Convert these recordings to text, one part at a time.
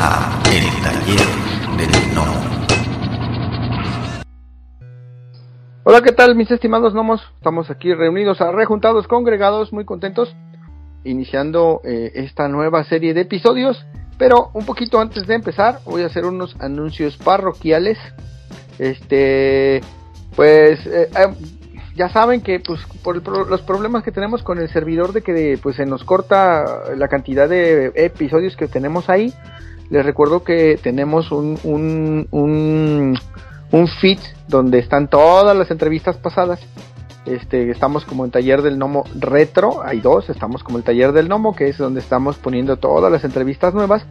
a El Taller del Gnomo. Hola, ¿qué tal mis estimados gnomos? Estamos aquí reunidos, rejuntados, congregados, muy contentos, iniciando eh, esta nueva serie de episodios. Pero un poquito antes de empezar, voy a hacer unos anuncios parroquiales. Este, pues eh, eh, ya saben que pues por los problemas que tenemos con el servidor de que pues se nos corta la cantidad de episodios que tenemos ahí. Les recuerdo que tenemos un, un, un, un feed donde están todas las entrevistas pasadas. Este, estamos como en taller del Nomo retro, hay dos, estamos como el taller del Nomo, que es donde estamos poniendo todas las entrevistas nuevas,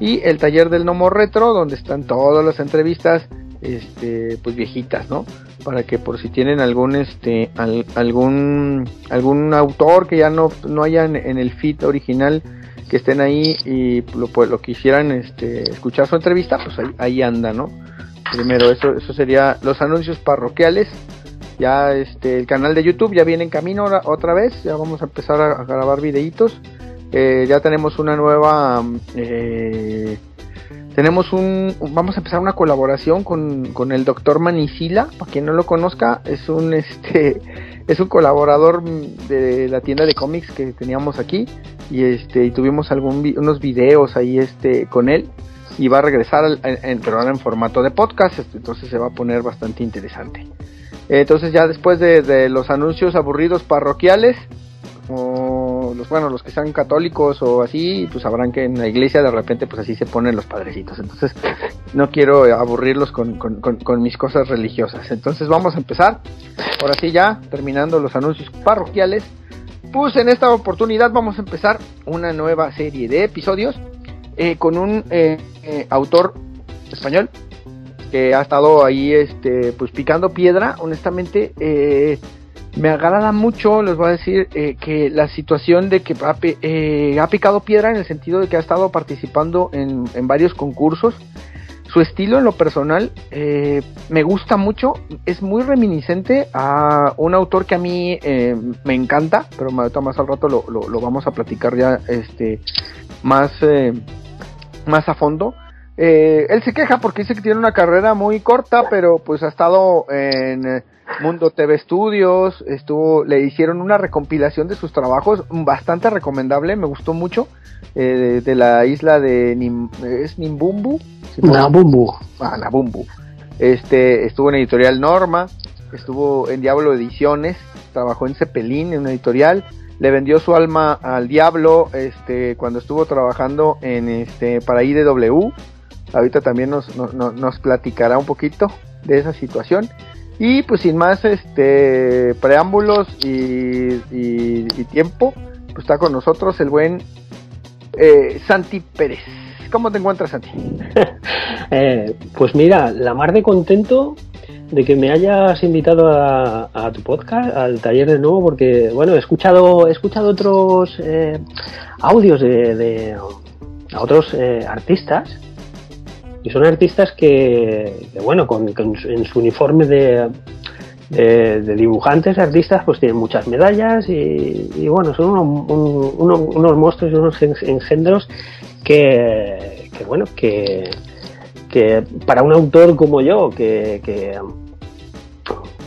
y el taller del Nomo retro, donde están todas las entrevistas este, pues viejitas, ¿no? Para que por si tienen algún, este, algún, algún autor que ya no, no haya en, el feed original, que estén ahí y lo, pues, lo quisieran este, escuchar su entrevista, pues ahí, ahí anda, ¿no? Primero, eso, eso sería los anuncios parroquiales. Ya este, el canal de YouTube ya viene en camino otra vez, ya vamos a empezar a, grabar videitos. Eh, ya tenemos una nueva eh, tenemos un, vamos a empezar una colaboración con, con el doctor Manicila, para quien no lo conozca, es un este es un colaborador de la tienda de cómics que teníamos aquí y este y tuvimos algún unos videos ahí este con él y va a regresar en, pero ahora en formato de podcast, entonces se va a poner bastante interesante. Entonces ya después de, de los anuncios aburridos parroquiales, o los bueno los que sean católicos o así pues sabrán que en la iglesia de repente pues así se ponen los padrecitos entonces no quiero aburrirlos con, con, mis cosas religiosas entonces vamos a empezar ahora sí ya terminando los anuncios parroquiales pues en esta oportunidad vamos a empezar una nueva serie de episodios eh, con un eh, eh, autor español que ha estado ahí este pues picando piedra honestamente me agrada mucho, les voy a decir, que la situación de que eh, ha, picado piedra en el sentido de que ha estado participando en, varios concursos. Su estilo en lo personal eh, me gusta mucho, es muy reminiscente a un autor que a mí me encanta, pero más al rato lo, lo, vamos a platicar ya este, más, más a fondo. Él se queja porque dice que tiene una carrera muy corta, pero pues ha estado en Mundo TV Studios, estuvo, le hicieron una recompilación de sus trabajos bastante recomendable, me gustó mucho, eh, de, la isla de Nim, ¿es Nimbumbu? Nabumbu. Ah, Nabumbu. Este, estuvo en editorial Norma, estuvo en Diablo Ediciones, trabajó en Cepelín, en una editorial, le vendió su alma al diablo, este, cuando estuvo trabajando en este, para IDW, ahorita también nos, nos, platicará un poquito de esa situación. Y pues sin más este preámbulos y, tiempo, pues está con nosotros el buen eh, Santi Pérez. ¿Cómo te encuentras, Santi? Eh, pues mira, la mar de contento de que me hayas invitado a, tu podcast, al taller de nuevo, porque bueno, he escuchado, he escuchado otros eh, audios de, otros artistas y son artistas que, bueno, con, en su uniforme de, de, dibujantes, artistas, pues tienen muchas medallas y, bueno, son unos monstruos y unos engendros que, bueno, que, que para un autor como yo, que,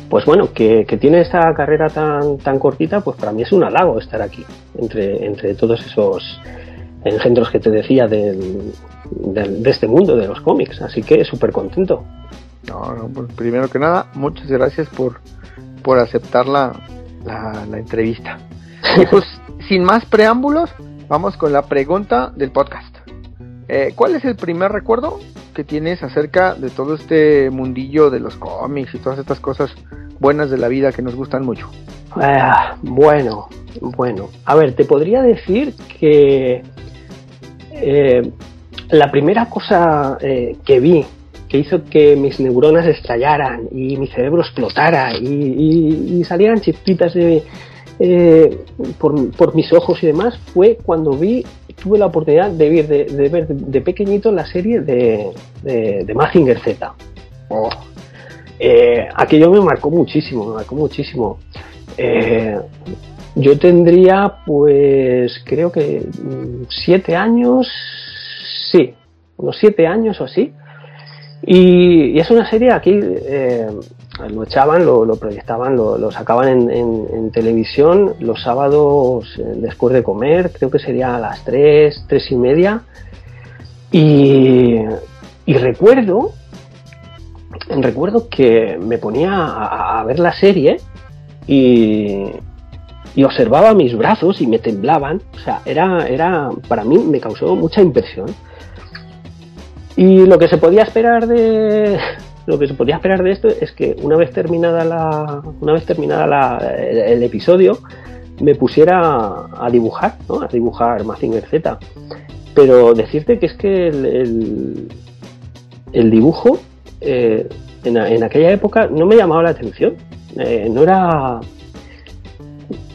pues bueno, que, tiene esta carrera tan, tan cortita, pues para mí es un halago estar aquí, entre, entre todos esos engendros que te decía del, de, este mundo de los cómics, así que súper contento. No, pues primero que nada, muchas gracias por, por aceptar la, la, entrevista. Y pues, sin más preámbulos, vamos con la pregunta del podcast. Eh, ¿Cuál es el primer recuerdo que tienes acerca de todo este mundillo de los cómics y todas estas cosas buenas de la vida que nos gustan mucho? Ah, bueno, bueno. A ver, te podría decir que eh, la primera cosa eh, que vi que hizo que mis neuronas estallaran y mi cerebro explotara y, salieran chispitas eh, por, mis ojos y demás fue cuando vi, tuve la oportunidad de, ver de, de pequeñito la serie de, de, Mazinger Z. Oh. Aquello me marcó muchísimo, me marcó muchísimo. Yo tendría, pues, creo que mm, siete años, Sí, unos siete años o así. Y, es una serie aquí, eh, lo echaban, lo, proyectaban, lo, sacaban en, televisión los sábados eh, después de comer, creo que sería a las tres, tres y media. Y, recuerdo, recuerdo que me ponía a, ver la serie y, y, observaba mis brazos y me temblaban. O sea, era, era, para mí me causó mucha impresión. Y lo que se podía esperar de, lo que se podía esperar de esto es que una vez terminada la, una vez terminada el, episodio, me pusiera a dibujar, ¿no? a dibujar Mazinger Z. Pero decirte que es que el, el, dibujo eh, en, aquella época no me llamaba la atención. Eh, no era.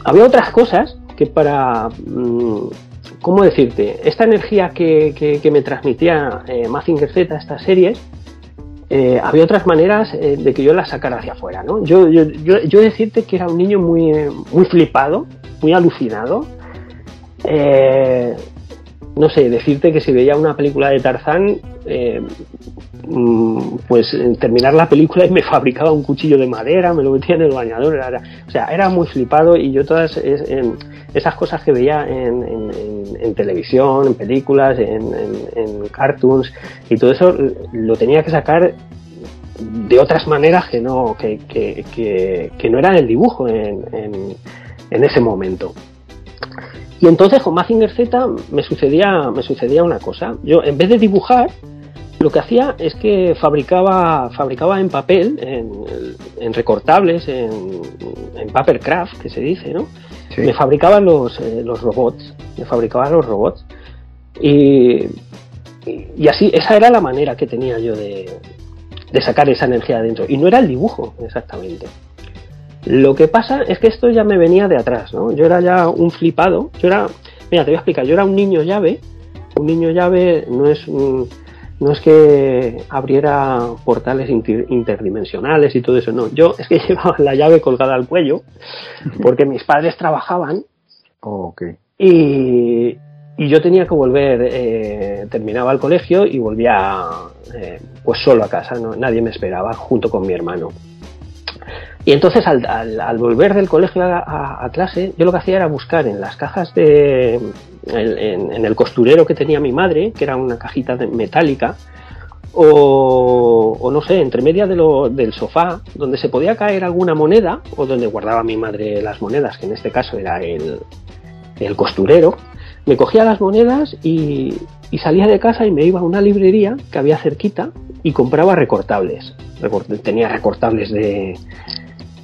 Había otras cosas que para. Mm, ¿Cómo decirte? Esta energía que, que, me transmitía eh, Mazinger Z, estas series, eh, había otras maneras eh, de que yo la sacara hacia afuera, ¿no? Yo, yo, yo, decirte que era un niño muy, muy flipado, muy alucinado. Eh, no sé, decirte que si veía una película de Tarzán, mm, pues terminar la película y me fabricaba un cuchillo de madera, me lo metía en el bañador, o sea, era muy flipado y yo todas esas cosas que veía en, televisión, en películas, en, cartoons y todo eso lo tenía que sacar de otras maneras que no, que, que, que, no era el dibujo en, en, ese momento. Y entonces con Mazinger Z me sucedía, me sucedía una cosa. Yo en vez de dibujar, lo que hacía es que fabricaba, fabricaba en papel, en, en recortables, en, en papercraft, que se dice, ¿no? Me fabricaban los, eh, los robots, me fabricaban los robots. Y, y, así, esa era la manera que tenía yo de, de sacar esa energía adentro. Y no era el dibujo, exactamente. Lo que pasa es que esto ya me venía de atrás, ¿no? Yo era ya un flipado, yo era, mira, te voy a explicar, yo era un niño llave, un niño llave no es un, no es que abriera portales interdimensionales y todo eso, no. Yo es que llevaba la llave colgada al cuello porque mis padres trabajaban. Oh, y, y, yo tenía que volver, eh, terminaba el colegio y volvía eh, pues solo a casa, ¿no? nadie me esperaba, junto con mi hermano. Y entonces al, al, volver del colegio a, clase, yo lo que hacía era buscar en las cajas de... En, el costurero que tenía mi madre, que era una cajita metálica, o, o, no sé, entre media de lo, del sofá, donde se podía caer alguna moneda, o donde guardaba mi madre las monedas, que en este caso era el, el costurero, me cogía las monedas y, y salía de casa y me iba a una librería que había cerquita y compraba recortables. Tenía recortables de,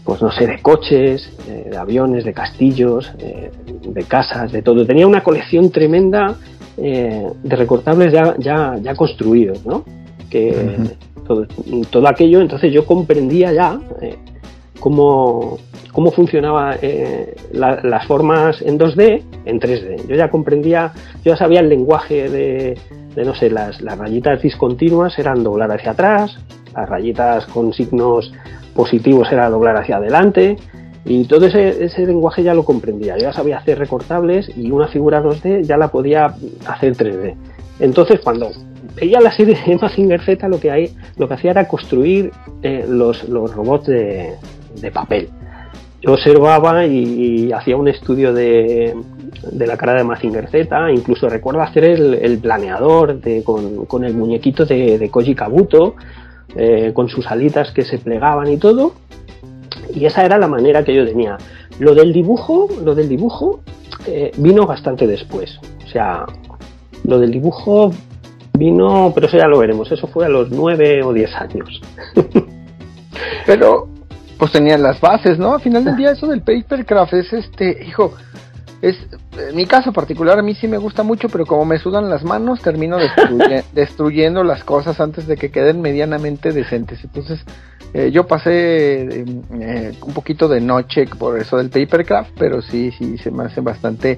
pues no sé, de coches, de aviones, de castillos, eh, de casas, de todo. Tenía una colección tremenda eh, de recortables ya, ya, ya construidos, ¿no? Que todo, aquello, entonces yo comprendía ya eh, cómo, cómo funcionaba las formas en 2D, en 3D. Yo ya comprendía, yo ya sabía el lenguaje de, de no sé, las, las rayitas discontinuas eran doblar hacia atrás, las rayitas con signos positivos era doblar hacia adelante y todo ese, ese, lenguaje ya lo comprendía. Yo ya sabía hacer recortables y una figura 2D ya la podía hacer 3D. Entonces cuando veía la serie de Mazinger Z lo que, hay, lo que hacía era construir eh, los, los, robots de, de, papel. Yo observaba y, hacía un estudio de, de, la cara de Mazinger Z, incluso recuerdo hacer el, el planeador de, con, con, el muñequito de, de Koji Kabuto, eh, con sus alitas que se plegaban y todo. Y esa era la manera que yo tenía. Lo del dibujo, lo del dibujo eh, vino bastante después. O sea, lo del dibujo vino, pero eso ya lo veremos. Eso fue a los nueve o diez años. pero, pues tenían las bases, ¿no? Al final del día eso del papercraft es este, hijo, es en mi caso particular a mí sí me gusta mucho, pero como me sudan las manos, termino destruyendo las cosas antes de que queden medianamente decentes. Entonces, eh, yo pasé eh, un poquito de noche por eso del papercraft, pero sí, sí, se me hace bastante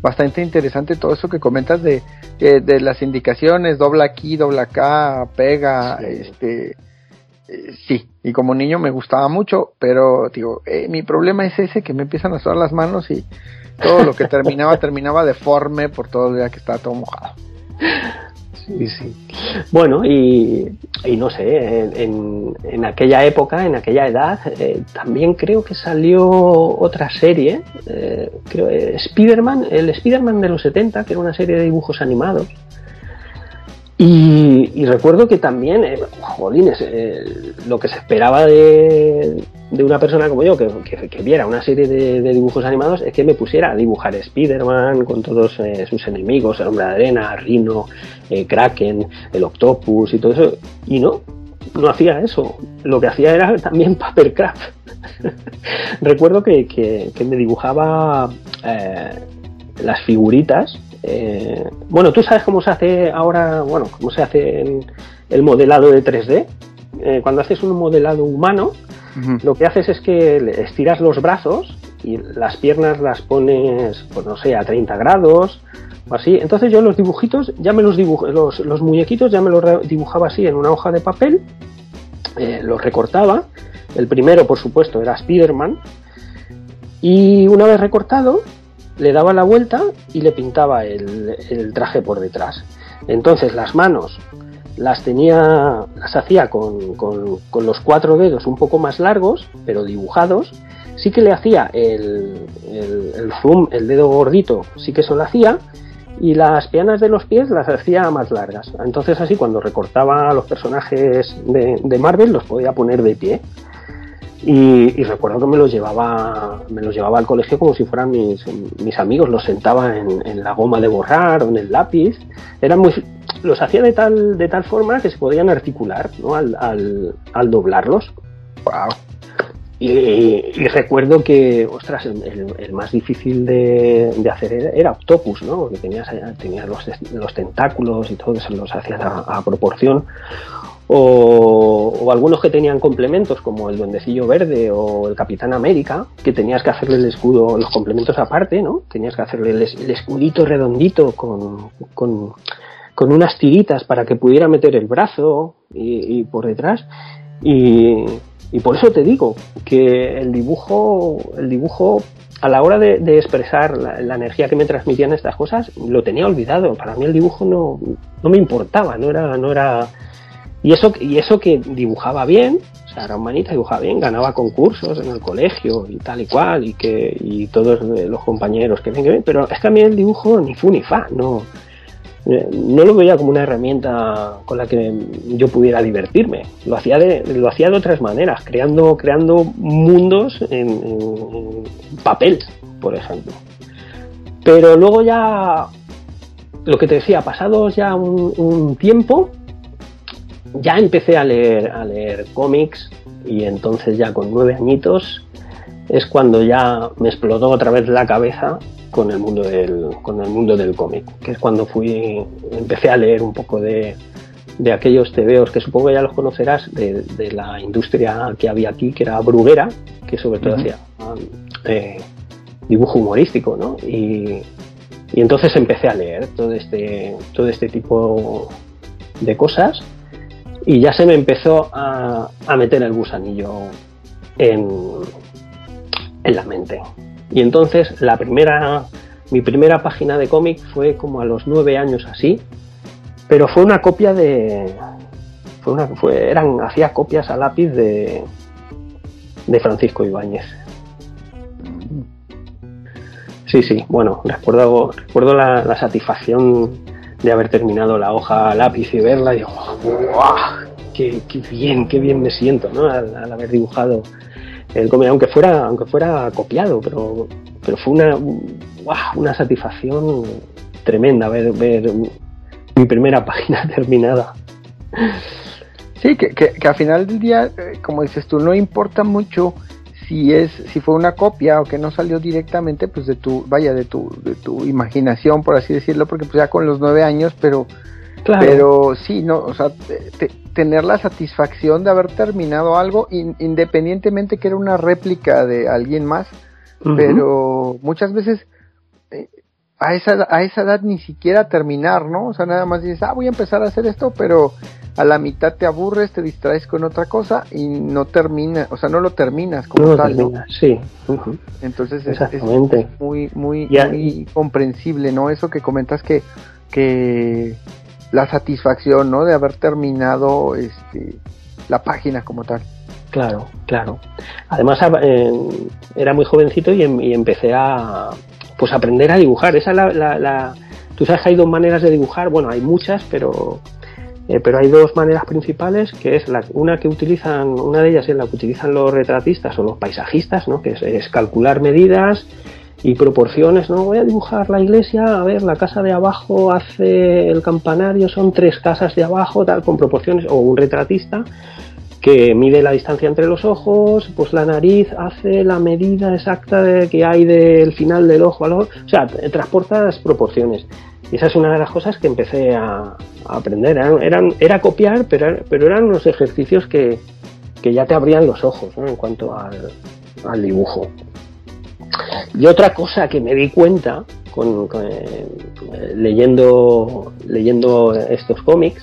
bastante interesante todo eso que comentas de, eh, de las indicaciones, dobla aquí, dobla acá, pega, este, sí, y como niño me gustaba mucho, pero digo, mi problema es ese que me empiezan a sudar las manos y todo lo que terminaba terminaba deforme por todo el día que estaba todo mojado. Sí, sí. Bueno, y, no sé, en, en, aquella época, en aquella edad, eh, también creo que salió otra serie, eh, creo, eh, Spider-Man, el Spider-Man de los 70, que era una serie de dibujos animados. Y, recuerdo que también, eh, jolines, lo que se esperaba de, de una persona como yo que, viera una serie de, dibujos animados es que me pusiera a dibujar Spider-Man con todos eh, sus enemigos, el hombre de arena, Rhino, eh, Kraken, el Octopus y todo eso. Y no, no hacía eso. Lo que hacía era también papercraft. Recuerdo que, me dibujaba eh, las figuritas. bueno, tú sabes cómo se hace ahora, bueno, cómo se hace el modelado de 3D. cuando haces un modelado humano, lo que haces es que estiras los brazos y las piernas las pones, pues no sé, a 30 grados o así. Entonces yo los dibujitos, ya me los dibujo, los, muñequitos ya me los dibujaba así en una hoja de papel, eh, los recortaba. El primero, por supuesto, era Spider-Man. Y una vez recortado, le daba la vuelta y le pintaba el traje por detrás. Entonces las manos las tenía, las hacía con, con, los cuatro dedos un poco más largos, pero dibujados. Sí que le hacía el, el, zoom, el dedo gordito, sí que eso lo hacía, y las pianas de los pies las hacía más largas. Entonces así cuando recortaba a los personajes de, de Marvel los podía poner de pie. Y, recuerdo que me los llevaba me los llevaba al colegio como si fueran mis, mis amigos los sentaba en, en, la goma de borrar o en el lápiz eran muy los hacía de tal, de tal forma que se podían articular ¿no? al, al, doblarlos. Wow. Y, recuerdo que, ostras, el, más difícil de, hacer era, Octopus, ¿no? Porque tenías, tenías los, los, tentáculos y todo eso los hacías a, proporción. O, o, algunos que tenían complementos, como el Duendecillo Verde o el Capitán América, que tenías que hacerle el escudo, los complementos aparte, ¿no? Tenías que hacerle el, el escudito redondito con, con con unas tiritas para que pudiera meter el brazo y, por detrás. Y, por eso te digo que el dibujo, el dibujo a la hora de, expresar la, energía que me transmitían estas cosas, lo tenía olvidado. Para mí el dibujo no, no me importaba, no era, no era. Y eso, y eso que dibujaba bien, o sea, era un manita, dibujaba bien, ganaba concursos en el colegio y tal y cual, y que, y todos los compañeros que ven que ven, pero es que a mí el dibujo ni fu ni fa, no, no lo veía como una herramienta con la que yo pudiera divertirme. Lo hacía de, lo hacía de otras maneras, creando, creando mundos en, papel, por ejemplo. Pero luego ya, lo que te decía, pasado ya un, tiempo, ya empecé a leer, a leer cómics y entonces ya con nueve añitos es cuando ya me explotó otra vez la cabeza con el mundo del, con el mundo del cómic, que es cuando fui, empecé a leer un poco de, de aquellos tebeos que supongo ya los conocerás de, la industria que había aquí, que era Bruguera, que sobre todo hacía eh, dibujo humorístico, ¿no? Y, y, entonces empecé a leer todo este, todo este tipo de cosas y ya se me empezó a, a meter el gusanillo en, en la mente. Y entonces la primera, mi primera página de cómic fue como a los nueve años así, pero fue una copia de, fue una, eran, hacía copias a lápiz de, de Francisco Ibáñez. Sí, sí, bueno, recuerdo, recuerdo la, satisfacción de haber terminado la hoja a lápiz y verla y digo, ¡guau! Qué, bien, qué bien me siento, ¿no? al haber dibujado el aunque fuera, aunque fuera copiado, pero, pero fue una, una satisfacción tremenda ver, ver mi primera página terminada. Sí, que, que, al final del día, eh, como dices tú, no importa mucho si es, si fue una copia o que no salió directamente, pues de tu, vaya, de tu, de tu imaginación, por así decirlo, porque pues ya con los nueve años, pero pero sí, no, o sea, tener la satisfacción de haber terminado algo, independientemente que era una réplica de alguien más, pero muchas veces eh, a, esa, a esa edad ni siquiera terminar, ¿no? O sea, nada más dices, ah, voy a empezar a hacer esto, pero a la mitad te aburres, te distraes con otra cosa y no termina, o sea, no lo terminas como tal, Sí. Entonces es, muy, muy, muy comprensible, ¿no? Eso que comentas que, que la satisfacción, ¿no? De haber terminado este, la página como tal. Claro, claro. Además eh, era muy jovencito y, em, y, empecé a pues aprender a dibujar. Esa la, la, la, Tú sabes que hay dos maneras de dibujar. Bueno, hay muchas, pero eh, pero hay dos maneras principales, que es la, una que utilizan, una de ellas es la que utilizan los retratistas o los paisajistas, ¿no? que es, es, calcular medidas y proporciones, ¿no? Voy a dibujar la iglesia, a ver, la casa de abajo hace el campanario, son tres casas de abajo, tal, con proporciones, o un retratista que mide la distancia entre los ojos, pues la nariz hace la medida exacta de, que hay del final del ojo al ojo, o sea, transporta las proporciones. Y esa es una de las cosas que empecé a, aprender. Eran, era copiar, pero, pero eran unos ejercicios que, que ya te abrían los ojos en cuanto al, al, dibujo. Y otra cosa que me di cuenta con, eh, leyendo, leyendo estos cómics,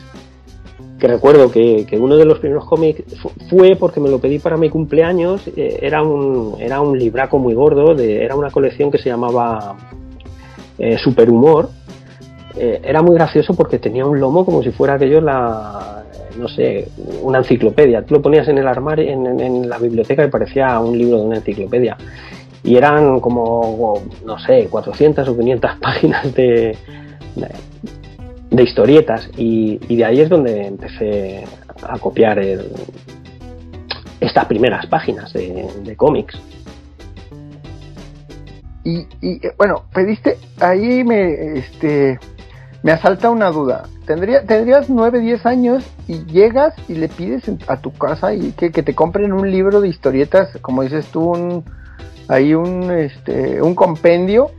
que recuerdo que, que, uno de los primeros cómics fue porque me lo pedí para mi cumpleaños, eh, era, un, era un libraco muy gordo, era una colección que se llamaba eh, Superhumor, era muy gracioso porque tenía un lomo como si fuera aquello la no sé una enciclopedia. Tú lo ponías en el armario en, en, la biblioteca y parecía un libro de una enciclopedia y eran como no sé 400 o 500 páginas de, de, historietas y, y, de ahí es donde empecé a copiar estas primeras páginas de, de cómics y, y, bueno pediste ahí me este me asalta una duda. ¿Tendría, tendrías 9, 10 años y llegas y le pides a tu casa y que, que te compren un libro de historietas, como dices tú, un, ahí un, este, un compendio.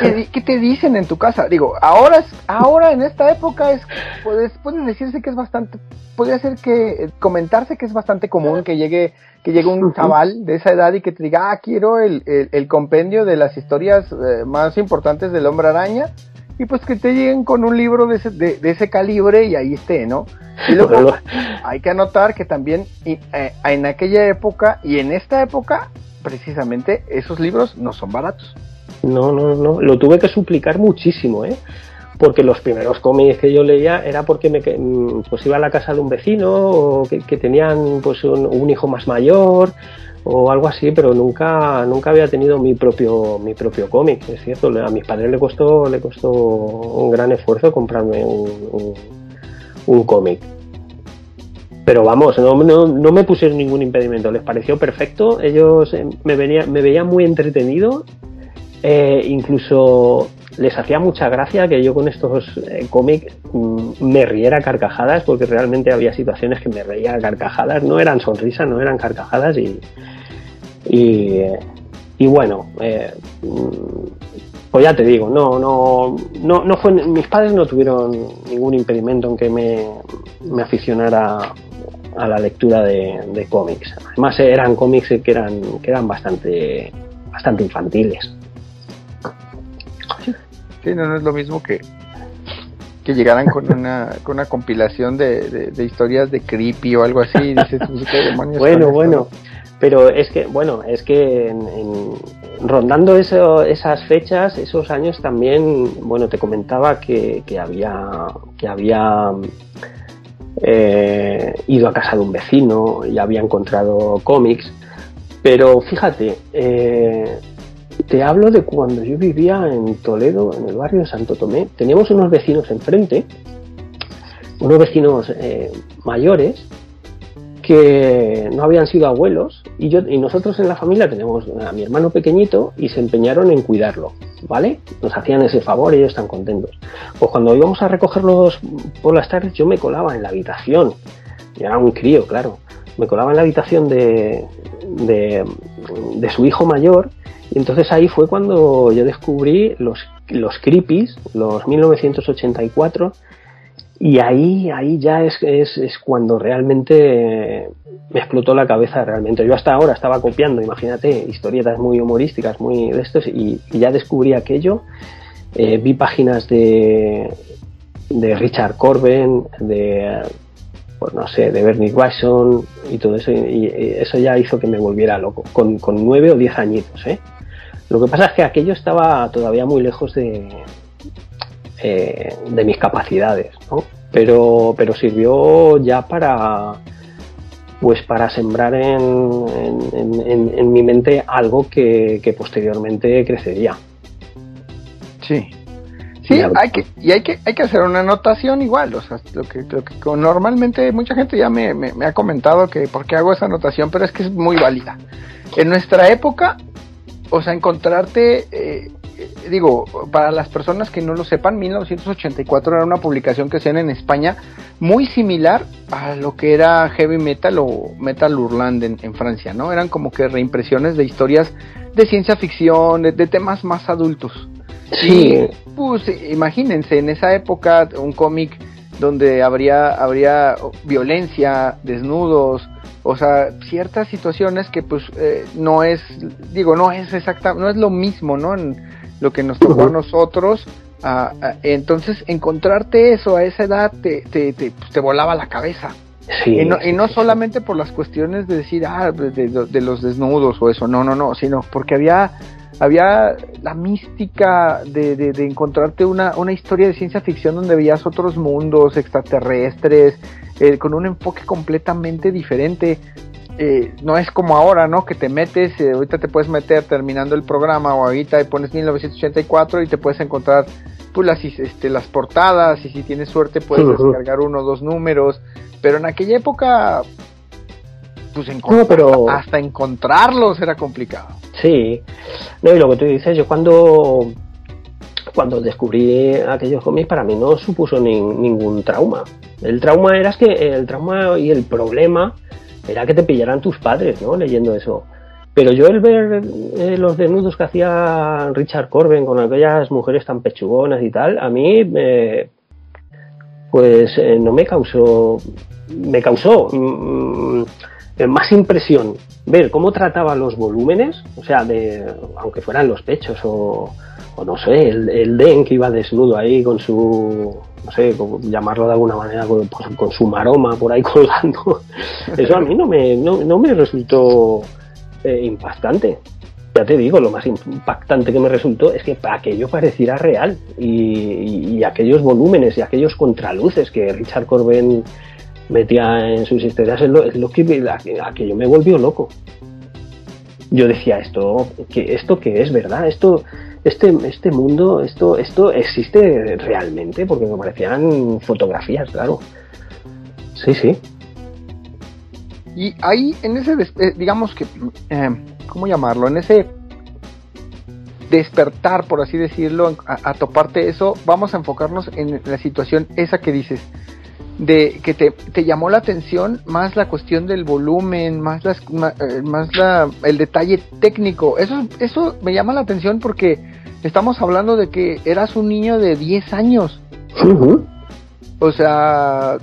¿Qué, ¿Qué, te dicen en tu casa? Digo, ahora, es, ahora en esta época es, puedes, puede decirse que es bastante, podría ser que comentarse que es bastante común que llegue, que llegue un chaval de esa edad y que te diga, ah, quiero el, el, el compendio de las historias eh, más importantes del hombre araña y pues que te lleguen con un libro de ese, de, de ese calibre y ahí esté, ¿no? Y luego hay que anotar que también eh, en aquella época y en esta época, precisamente, esos libros no son baratos. No, no, no, lo tuve que suplicar muchísimo, ¿eh? Porque los primeros cómics que yo leía era porque me pues iba a la casa de un vecino o que, que tenían pues un, un hijo más mayor o algo así, pero nunca, nunca había tenido mi propio, mi propio cómic, es cierto. A mis padres le costó, le costó un gran esfuerzo comprarme un, cómic. Pero vamos, no, no, no, me pusieron ningún impedimento, les pareció perfecto, ellos eh, me, venía, me veían muy entretenido, eh, incluso les hacía mucha gracia que yo con estos eh, cómics mm, me riera carcajadas, porque realmente había situaciones que me reía carcajadas, no eran sonrisas, no eran carcajadas y, y, y bueno, eh, pues ya te digo, no, no, no, no fue, mis padres no tuvieron ningún impedimento en que me, me aficionara a la lectura de, de, cómics. Además eran cómics que eran, que eran bastante, bastante infantiles. Sí, no, no es lo mismo que, que llegaran con una, con una compilación de, de, de historias de creepy o algo así. Y dices, ¿qué demonios bueno, bueno. Pero es que, bueno, es que en, en, rondando eso, esas fechas, esos años también, bueno, te comentaba que, que había, que había eh, ido a casa de un vecino y había encontrado cómics. Pero fíjate, eh, te hablo de cuando yo vivía en Toledo, en el barrio de Santo Tomé. Teníamos unos vecinos enfrente, unos vecinos eh, mayores, que no habían sido abuelos y nosotros en la familia tenemos a mi hermano pequeñito y se empeñaron en cuidarlo, ¿vale? Nos hacían ese favor y ellos están contentos. Pues cuando íbamos a recogerlos por las tardes yo me colaba en la habitación. Yo era un crío, claro. Me colaba en la habitación de, de, su hijo mayor y entonces ahí fue cuando yo descubrí los, los creepies, los 1984 y ahí, ahí ya es, es, es, cuando realmente me explotó la cabeza realmente. Yo hasta ahora estaba copiando, imagínate, historietas muy humorísticas, muy de estos, y, y ya descubrí aquello. Eh, vi páginas de, de Richard Corben, de, pues no sé, de Bernie Wrightson y todo eso, y, eso ya hizo que me volviera loco, con, con nueve o diez añitos, ¿eh? Lo que pasa es que aquello estaba todavía muy lejos de, eh, de mis capacidades, ¿no? pero, pero sirvió ya para pues para sembrar en, en, mi mente algo que, posteriormente crecería. Sí. Sí, hay que, y hay que, hay que hacer una anotación igual, o sea, lo que, lo que normalmente mucha gente ya me, me, ha comentado que por qué hago esa anotación, pero es que es muy válida. En nuestra época, o sea, encontrarte eh, digo, para las personas que no lo sepan, 1984 era una publicación que hacían en España muy similar a lo que era Heavy Metal o Metal Hurland en, Francia, ¿no? Eran como que reimpresiones de historias de ciencia ficción, de, temas más adultos. Sí. pues imagínense, en esa época un cómic donde habría, habría violencia, desnudos, o sea, ciertas situaciones que pues eh, no es, digo, no es exacta, no es lo mismo, ¿no? En, lo que nos tocó a nosotros. entonces, encontrarte eso a esa edad te, te, te, pues, te volaba la cabeza. y no, y no solamente por las cuestiones de decir, ah, de, los desnudos o eso, no, no, no, sino porque había, había la mística de, de, encontrarte una, una historia de ciencia ficción donde veías otros mundos extraterrestres, eh, con un enfoque completamente diferente. Eh, no es como ahora, ¿no? Que te metes, eh, ahorita te puedes meter terminando el programa o ahorita y pones 1984 y te puedes encontrar pues, las, este, las portadas y si tienes suerte puedes descargar uno o dos números, pero en aquella época pues pero... hasta encontrarlos era complicado. Sí, no, y lo que tú dices, yo cuando cuando descubrí aquellos cómics para mí no supuso ningún trauma. El trauma era que el trauma y el problema era que te pillaran tus padres, ¿no? Leyendo eso. Pero yo el ver eh, los desnudos que hacía Richard Corben con aquellas mujeres tan pechugonas y tal, a mí pues eh, no me causó, me causó mm, mm, más impresión ver cómo trataba los volúmenes, o sea, de, aunque fueran los pechos o, no sé, el, Den que iba desnudo ahí con su, no sé, llamarlo de alguna manera, con, con, su maroma por ahí colgando. Eso a mí no me, no, me resultó eh, impactante. Ya te digo, lo más impactante que me resultó es que aquello pareciera real y, y, aquellos volúmenes y aquellos contraluces que Richard Corben metía en sus historias es lo, es lo que aquello me volvió loco. Yo decía, esto, que esto que es verdad, esto este, este mundo, esto, esto existe realmente, porque me parecían fotografías, claro. Sí, sí. Y ahí, en ese, eh, digamos que, eh, ¿cómo llamarlo? En ese despertar, por así decirlo, a, toparte eso, vamos a enfocarnos en la situación esa que dices, de que te, te llamó la atención más la cuestión del volumen, más, las, eh, más, la, el detalle técnico. Eso, eso me llama la atención porque estamos hablando de que eras un niño de 10 años. O sea,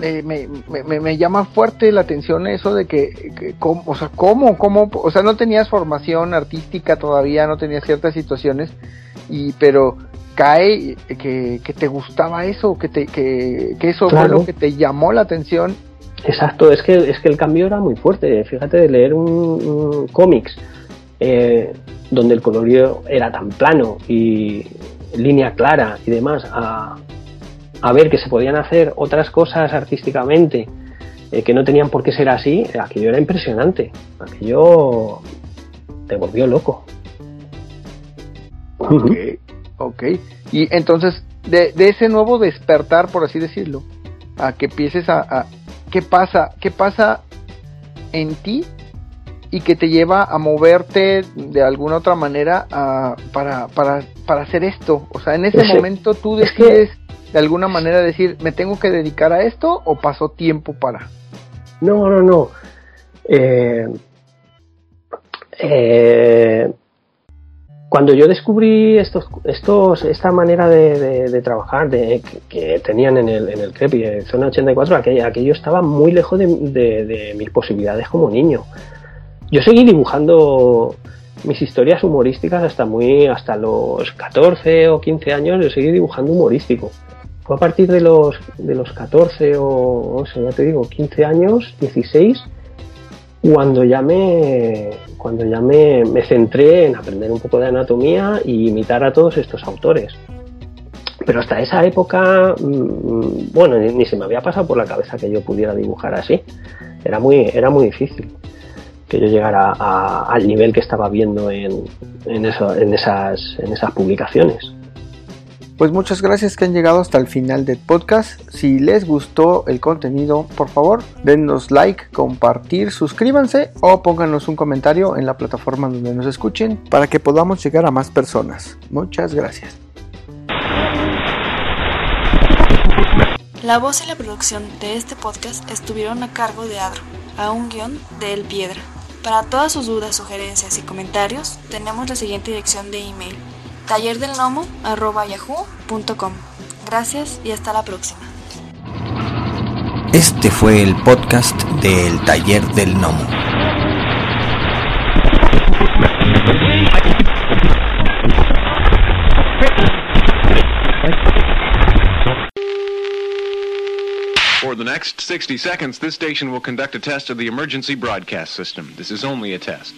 me, me, me, llama fuerte la atención eso de que, o sea, ¿cómo, cómo, o sea, no tenías formación artística todavía, no tenías ciertas situaciones, y pero cae que, que te gustaba eso, que, te, que, que eso fue lo que te llamó la atención. Exacto, es que, es que el cambio era muy fuerte, fíjate de leer un, cómics eh, donde el colorido era tan plano y línea clara y demás, a, a ver que se podían hacer otras cosas artísticamente eh, que no tenían por qué ser así, aquello era impresionante, aquello te volvió loco. Ok. Y entonces, de, de, ese nuevo despertar, por así decirlo, a que empieces a, a, ¿qué pasa? ¿Qué pasa en ti y que te lleva a moverte de alguna otra manera para, para, para hacer esto. O sea, en ese momento tú decides de alguna manera decir, ¿me tengo que dedicar a esto o pasó tiempo para? No, no, no. Eh, eh, cuando yo descubrí estos, estos, esta manera de, trabajar de, que, tenían en el, en el CREPI, en Zona 84, aquello, aquello estaba muy lejos de, de mis posibilidades como niño. Yo seguí dibujando mis historias humorísticas hasta muy hasta los 14 o 15 años yo seguí dibujando humorístico. Fue a partir de los de los 14 o, o sea, ya te digo, 15 años, 16 cuando ya me cuando ya me, centré en aprender un poco de anatomía y imitar a todos estos autores. pero hasta esa época, mm, bueno, ni, se me había pasado por la cabeza que yo pudiera dibujar así. Era muy, era muy difícil que yo llegara al nivel que estaba viendo en, esas, en esas publicaciones. Pues muchas gracias que han llegado hasta el final del podcast. Si les gustó el contenido, por favor, denos like, compartir, suscríbanse o pónganos un comentario en la plataforma donde nos escuchen para que podamos llegar a más personas. Muchas gracias. La voz y la producción de este podcast estuvieron a cargo de Adro, a un guion de El Piedra. Para todas sus dudas, sugerencias y comentarios, tenemos la siguiente dirección de email tallerdelnomo.yahoo.com. Gracias y hasta la próxima. Este fue el podcast del Taller del Gnomo. For the next 60 seconds, this station will conduct a test of the emergency broadcast system. This is only a test.